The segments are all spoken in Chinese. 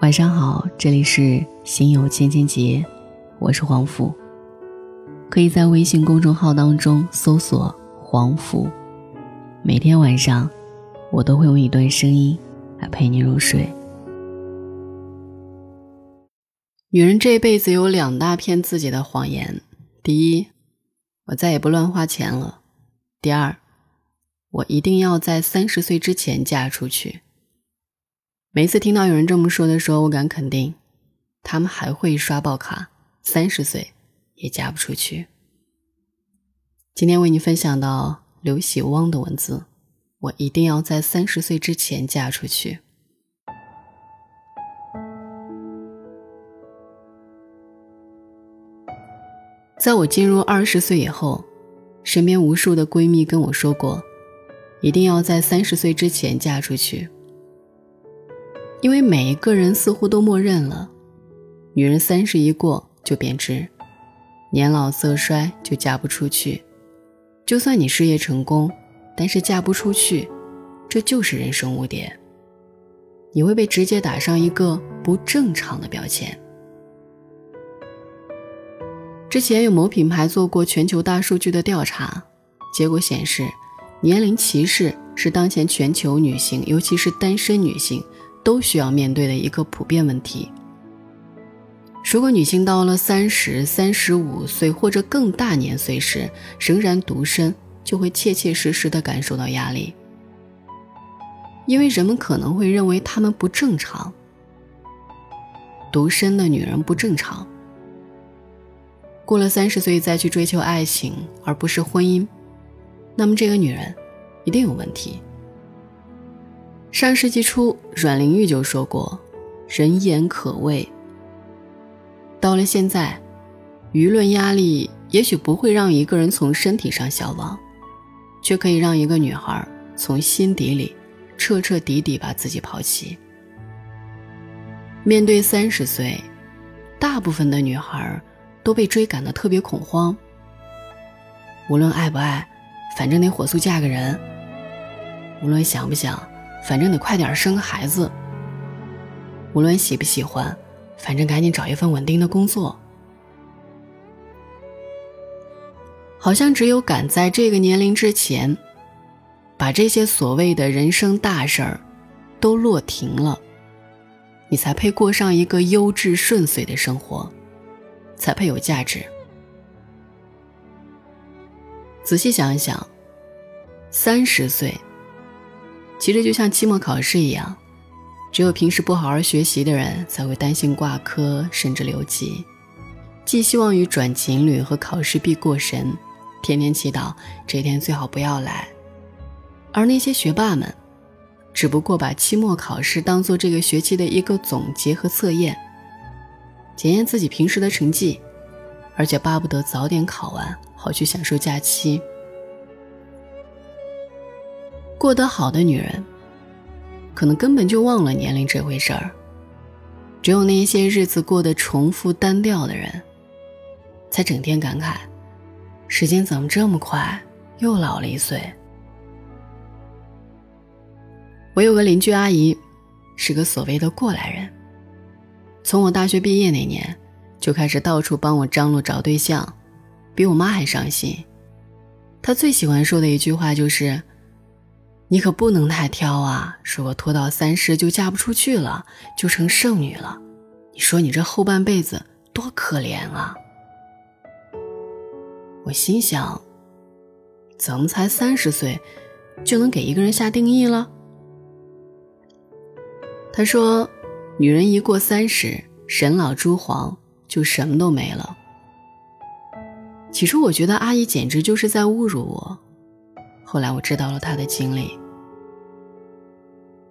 晚上好，这里是心有千千结，我是黄甫。可以在微信公众号当中搜索“黄甫”，每天晚上我都会用一段声音来陪你入睡。女人这辈子有两大骗自己的谎言：第一，我再也不乱花钱了；第二，我一定要在三十岁之前嫁出去。每次听到有人这么说的时候，我敢肯定，他们还会刷爆卡，三十岁也嫁不出去。今天为你分享到刘喜汪的文字，我一定要在三十岁之前嫁出去。在我进入二十岁以后，身边无数的闺蜜跟我说过，一定要在三十岁之前嫁出去。因为每一个人似乎都默认了，女人三十一过就贬值，年老色衰就嫁不出去。就算你事业成功，但是嫁不出去，这就是人生污点。你会被直接打上一个不正常的标签。之前有某品牌做过全球大数据的调查，结果显示，年龄歧视是当前全球女性，尤其是单身女性。都需要面对的一个普遍问题。如果女性到了三十三十五岁或者更大年岁时仍然独身，就会切切实实的感受到压力，因为人们可能会认为她们不正常。独身的女人不正常。过了三十岁再去追求爱情而不是婚姻，那么这个女人一定有问题。上世纪初，阮玲玉就说过：“人言可畏。”到了现在，舆论压力也许不会让一个人从身体上消亡，却可以让一个女孩从心底里彻彻底底把自己抛弃。面对三十岁，大部分的女孩都被追赶的特别恐慌。无论爱不爱，反正得火速嫁个人；无论想不想。反正得快点生个孩子。无论喜不喜欢，反正赶紧找一份稳定的工作。好像只有赶在这个年龄之前，把这些所谓的人生大事儿都落停了，你才配过上一个优质顺遂的生活，才配有价值。仔细想一想，三十岁。其实就像期末考试一样，只有平时不好好学习的人才会担心挂科甚至留级，寄希望于转情侣和考试必过神，天天祈祷这天最好不要来。而那些学霸们，只不过把期末考试当做这个学期的一个总结和测验，检验自己平时的成绩，而且巴不得早点考完，好去享受假期。过得好的女人，可能根本就忘了年龄这回事儿。只有那些日子过得重复单调的人，才整天感慨：时间怎么这么快，又老了一岁。我有个邻居阿姨，是个所谓的过来人。从我大学毕业那年，就开始到处帮我张罗找对象，比我妈还上心。她最喜欢说的一句话就是。你可不能太挑啊！如果拖到三十就嫁不出去了，就成剩女了。你说你这后半辈子多可怜啊！我心想，怎么才三十岁就能给一个人下定义了？他说，女人一过三十，人老珠黄，就什么都没了。起初我觉得阿姨简直就是在侮辱我。后来我知道了他的经历，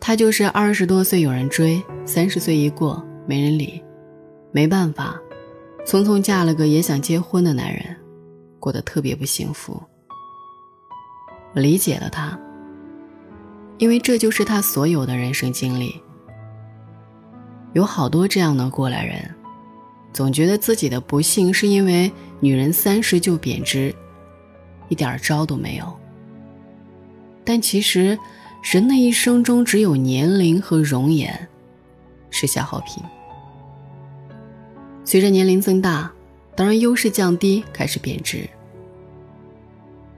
他就是二十多岁有人追，三十岁一过没人理，没办法，匆匆嫁了个也想结婚的男人，过得特别不幸福。我理解了他，因为这就是他所有的人生经历。有好多这样的过来人，总觉得自己的不幸是因为女人三十就贬值，一点招都没有。但其实，人的一生中只有年龄和容颜，是消耗品。随着年龄增大，当然优势降低，开始贬值。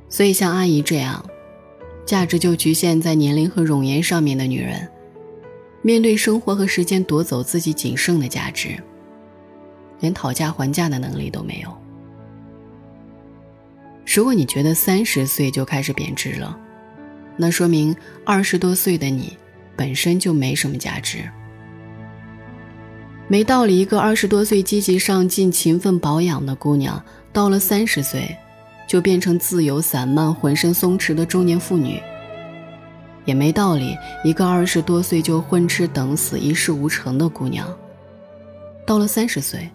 所以像阿姨这样，价值就局限在年龄和容颜上面的女人，面对生活和时间夺走自己仅剩的价值，连讨价还价的能力都没有。如果你觉得三十岁就开始贬值了，那说明二十多岁的你本身就没什么价值。没道理，一个二十多岁积极上进、勤奋保养的姑娘，到了三十岁，就变成自由散漫、浑身松弛的中年妇女。也没道理，一个二十多岁就混吃等死、一事无成的姑娘，到了三十岁，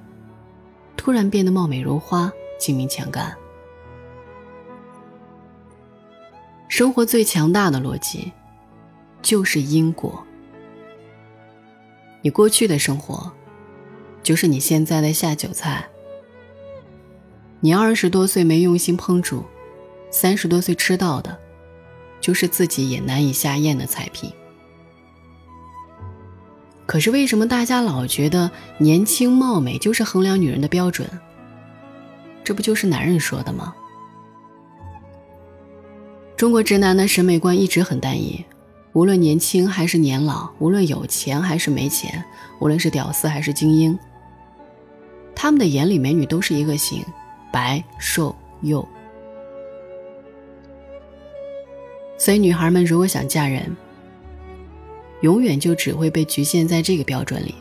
突然变得貌美如花、精明强干。生活最强大的逻辑，就是因果。你过去的生活。就是你现在的下酒菜。你二十多岁没用心烹煮，三十多岁吃到的，就是自己也难以下咽的菜品。可是为什么大家老觉得年轻貌美就是衡量女人的标准？这不就是男人说的吗？中国直男的审美观一直很单一，无论年轻还是年老，无论有钱还是没钱，无论是屌丝还是精英。他们的眼里，美女都是一个型，白、瘦、幼。所以，女孩们如果想嫁人，永远就只会被局限在这个标准里。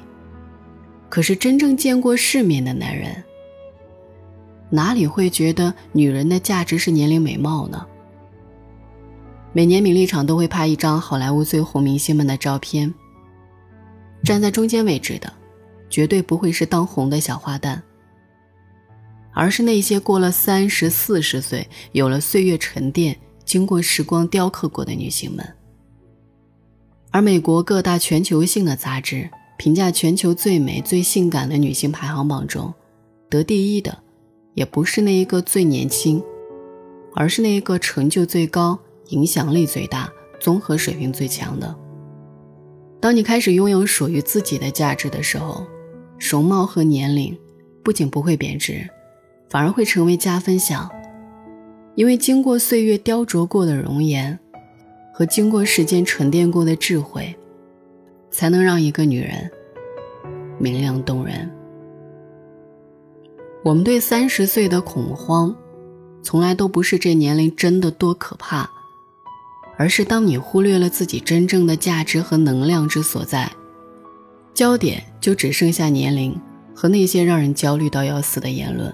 可是，真正见过世面的男人，哪里会觉得女人的价值是年龄、美貌呢？每年，名利场都会拍一张好莱坞最红明星们的照片，站在中间位置的。绝对不会是当红的小花旦，而是那些过了三十四十岁、有了岁月沉淀、经过时光雕刻过的女性们。而美国各大全球性的杂志评价全球最美、最性感的女性排行榜中，得第一的，也不是那一个最年轻，而是那一个成就最高、影响力最大、综合水平最强的。当你开始拥有属于自己的价值的时候，容貌和年龄不仅不会贬值，反而会成为加分项。因为经过岁月雕琢过的容颜，和经过时间沉淀过的智慧，才能让一个女人明亮动人。我们对三十岁的恐慌，从来都不是这年龄真的多可怕，而是当你忽略了自己真正的价值和能量之所在。焦点就只剩下年龄和那些让人焦虑到要死的言论，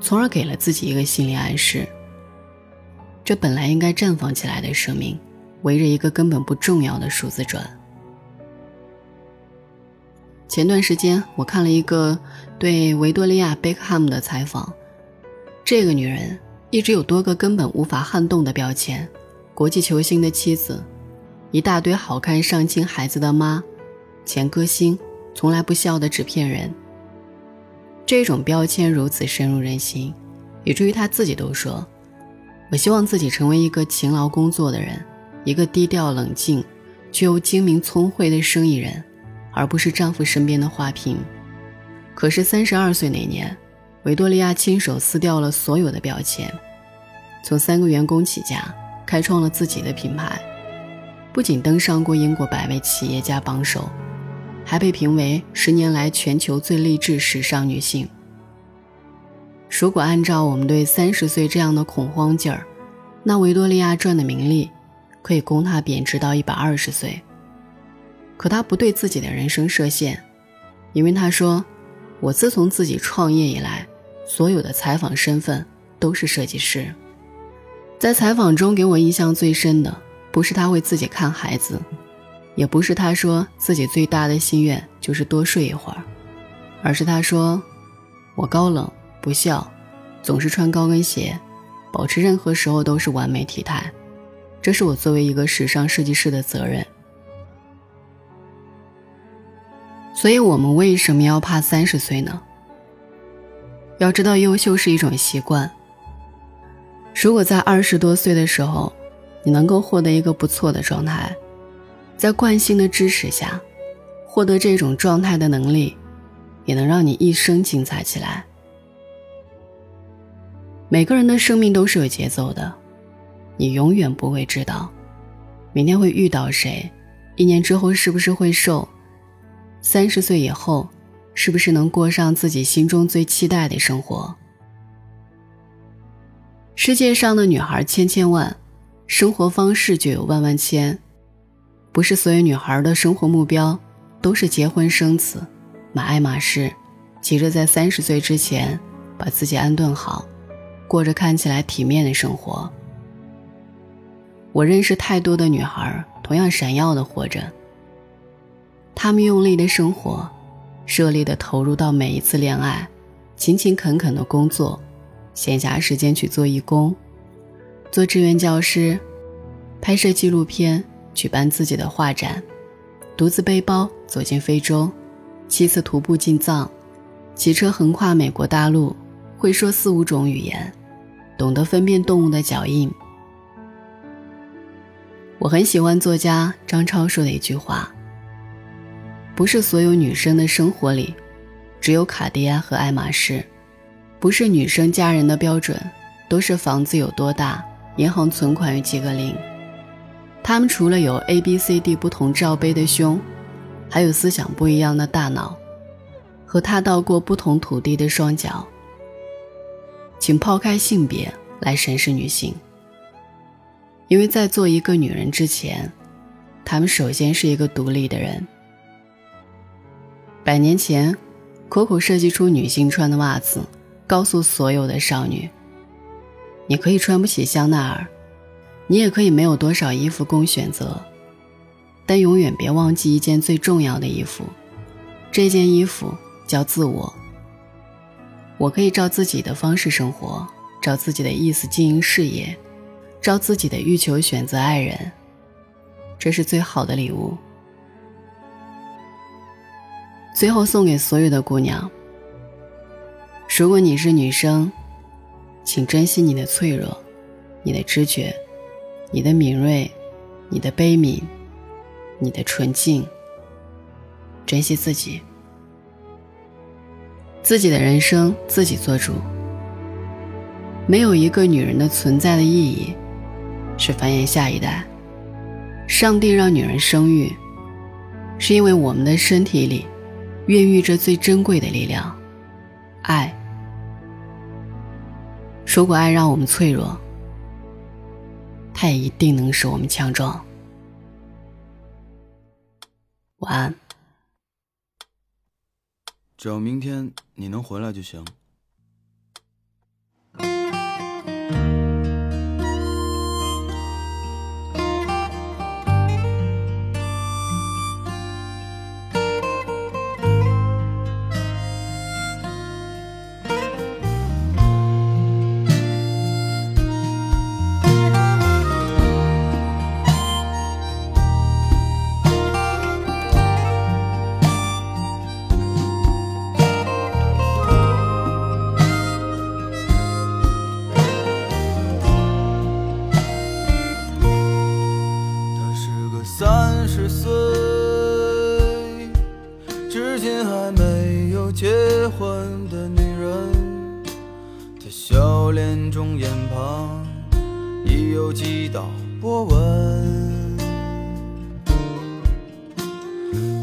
从而给了自己一个心理暗示：这本来应该绽放起来的生命，围着一个根本不重要的数字转。前段时间我看了一个对维多利亚·贝克汉姆的采访，这个女人一直有多个根本无法撼动的标签：国际球星的妻子，一大堆好看上镜孩子的妈。前歌星，从来不笑的纸片人。这种标签如此深入人心，以至于他自己都说：“我希望自己成为一个勤劳工作的人，一个低调冷静、却又精明聪慧的生意人，而不是丈夫身边的花瓶。”可是三十二岁那年，维多利亚亲手撕掉了所有的标签，从三个员工起家，开创了自己的品牌，不仅登上过英国百位企业家榜首。还被评为十年来全球最励志时尚女性。如果按照我们对三十岁这样的恐慌劲儿，那维多利亚赚的名利可以供她贬值到一百二十岁。可她不对自己的人生设限，因为她说：“我自从自己创业以来，所有的采访身份都是设计师。”在采访中给我印象最深的，不是他为自己看孩子。也不是他说自己最大的心愿就是多睡一会儿，而是他说：“我高冷不笑，总是穿高跟鞋，保持任何时候都是完美体态，这是我作为一个时尚设计师的责任。”所以，我们为什么要怕三十岁呢？要知道，优秀是一种习惯。如果在二十多岁的时候，你能够获得一个不错的状态。在惯性的支持下，获得这种状态的能力，也能让你一生精彩起来。每个人的生命都是有节奏的，你永远不会知道，明天会遇到谁，一年之后是不是会瘦，三十岁以后，是不是能过上自己心中最期待的生活。世界上的女孩千千万，生活方式就有万万千，不是所有女孩的生活目标。都是结婚生子，买爱马仕，急着在三十岁之前把自己安顿好，过着看起来体面的生活。我认识太多的女孩，同样闪耀的活着。她们用力的生活，热烈的投入到每一次恋爱，勤勤恳恳的工作，闲暇时间去做义工，做志愿教师，拍摄纪录片，举办自己的画展。独自背包走进非洲，七次徒步进藏，骑车横跨美国大陆，会说四五种语言，懂得分辨动物的脚印。我很喜欢作家张超说的一句话：“不是所有女生的生活里，只有卡地亚和爱马仕；不是女生嫁人的标准，都是房子有多大，银行存款有几个零。”他们除了有 A、B、C、D 不同罩杯的胸，还有思想不一样的大脑，和踏到过不同土地的双脚。请抛开性别来审视女性，因为在做一个女人之前，她们首先是一个独立的人。百年前，Coco 设计出女性穿的袜子，告诉所有的少女：你可以穿不起香奈儿。你也可以没有多少衣服供选择，但永远别忘记一件最重要的衣服，这件衣服叫自我。我可以照自己的方式生活，照自己的意思经营事业，照自己的欲求选择爱人，这是最好的礼物。最后送给所有的姑娘：如果你是女生，请珍惜你的脆弱，你的知觉。你的敏锐，你的悲悯，你的纯净。珍惜自己，自己的人生自己做主。没有一个女人的存在的意义是繁衍下一代。上帝让女人生育，是因为我们的身体里孕育着最珍贵的力量——爱。如果爱让我们脆弱，它也一定能使我们强壮。晚安。只要明天你能回来就行。脸中眼旁已有几道波纹，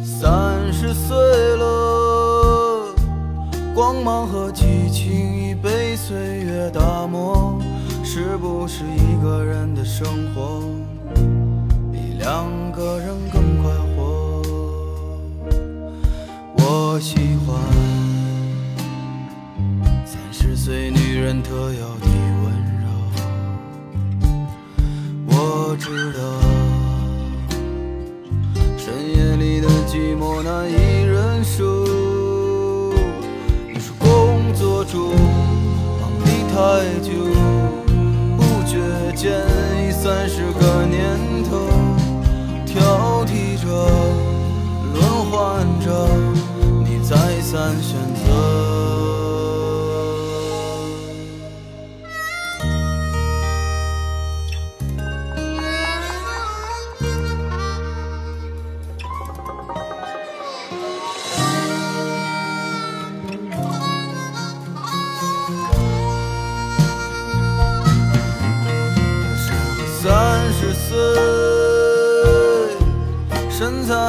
三十岁了，光芒和激情已被岁月打磨。是不是一个人的生活比两个人更快活？我喜欢三十岁人特有的温柔，我。知道深夜里的寂寞难以忍受。你说工作中忙里太久，不觉间已三十个年头，挑剔着，轮换着，你再三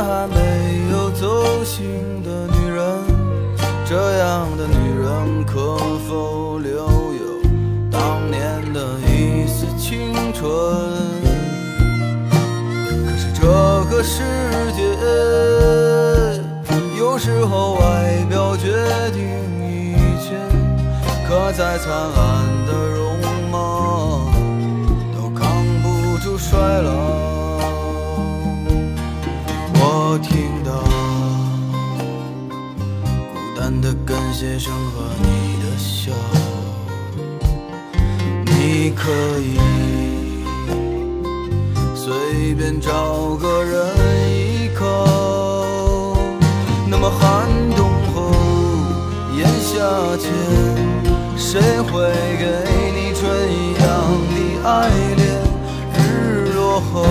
还没有走心的女人，这样的女人可否留有当年的一丝青春？可是这个世界，有时候外表决定一切，可再灿烂的容貌都扛不住衰老。的感谢声和你的笑，你可以随便找个人依靠。那么寒冬后炎夏前，谁会给你春一样的爱恋？日落后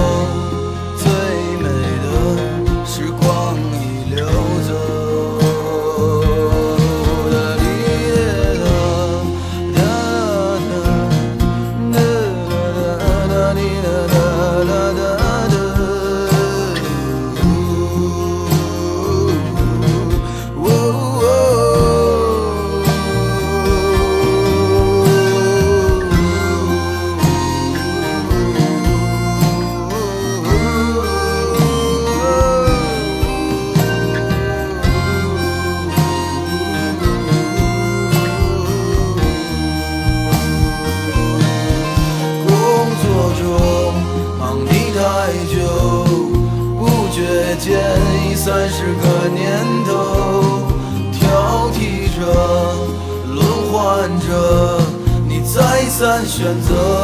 选择。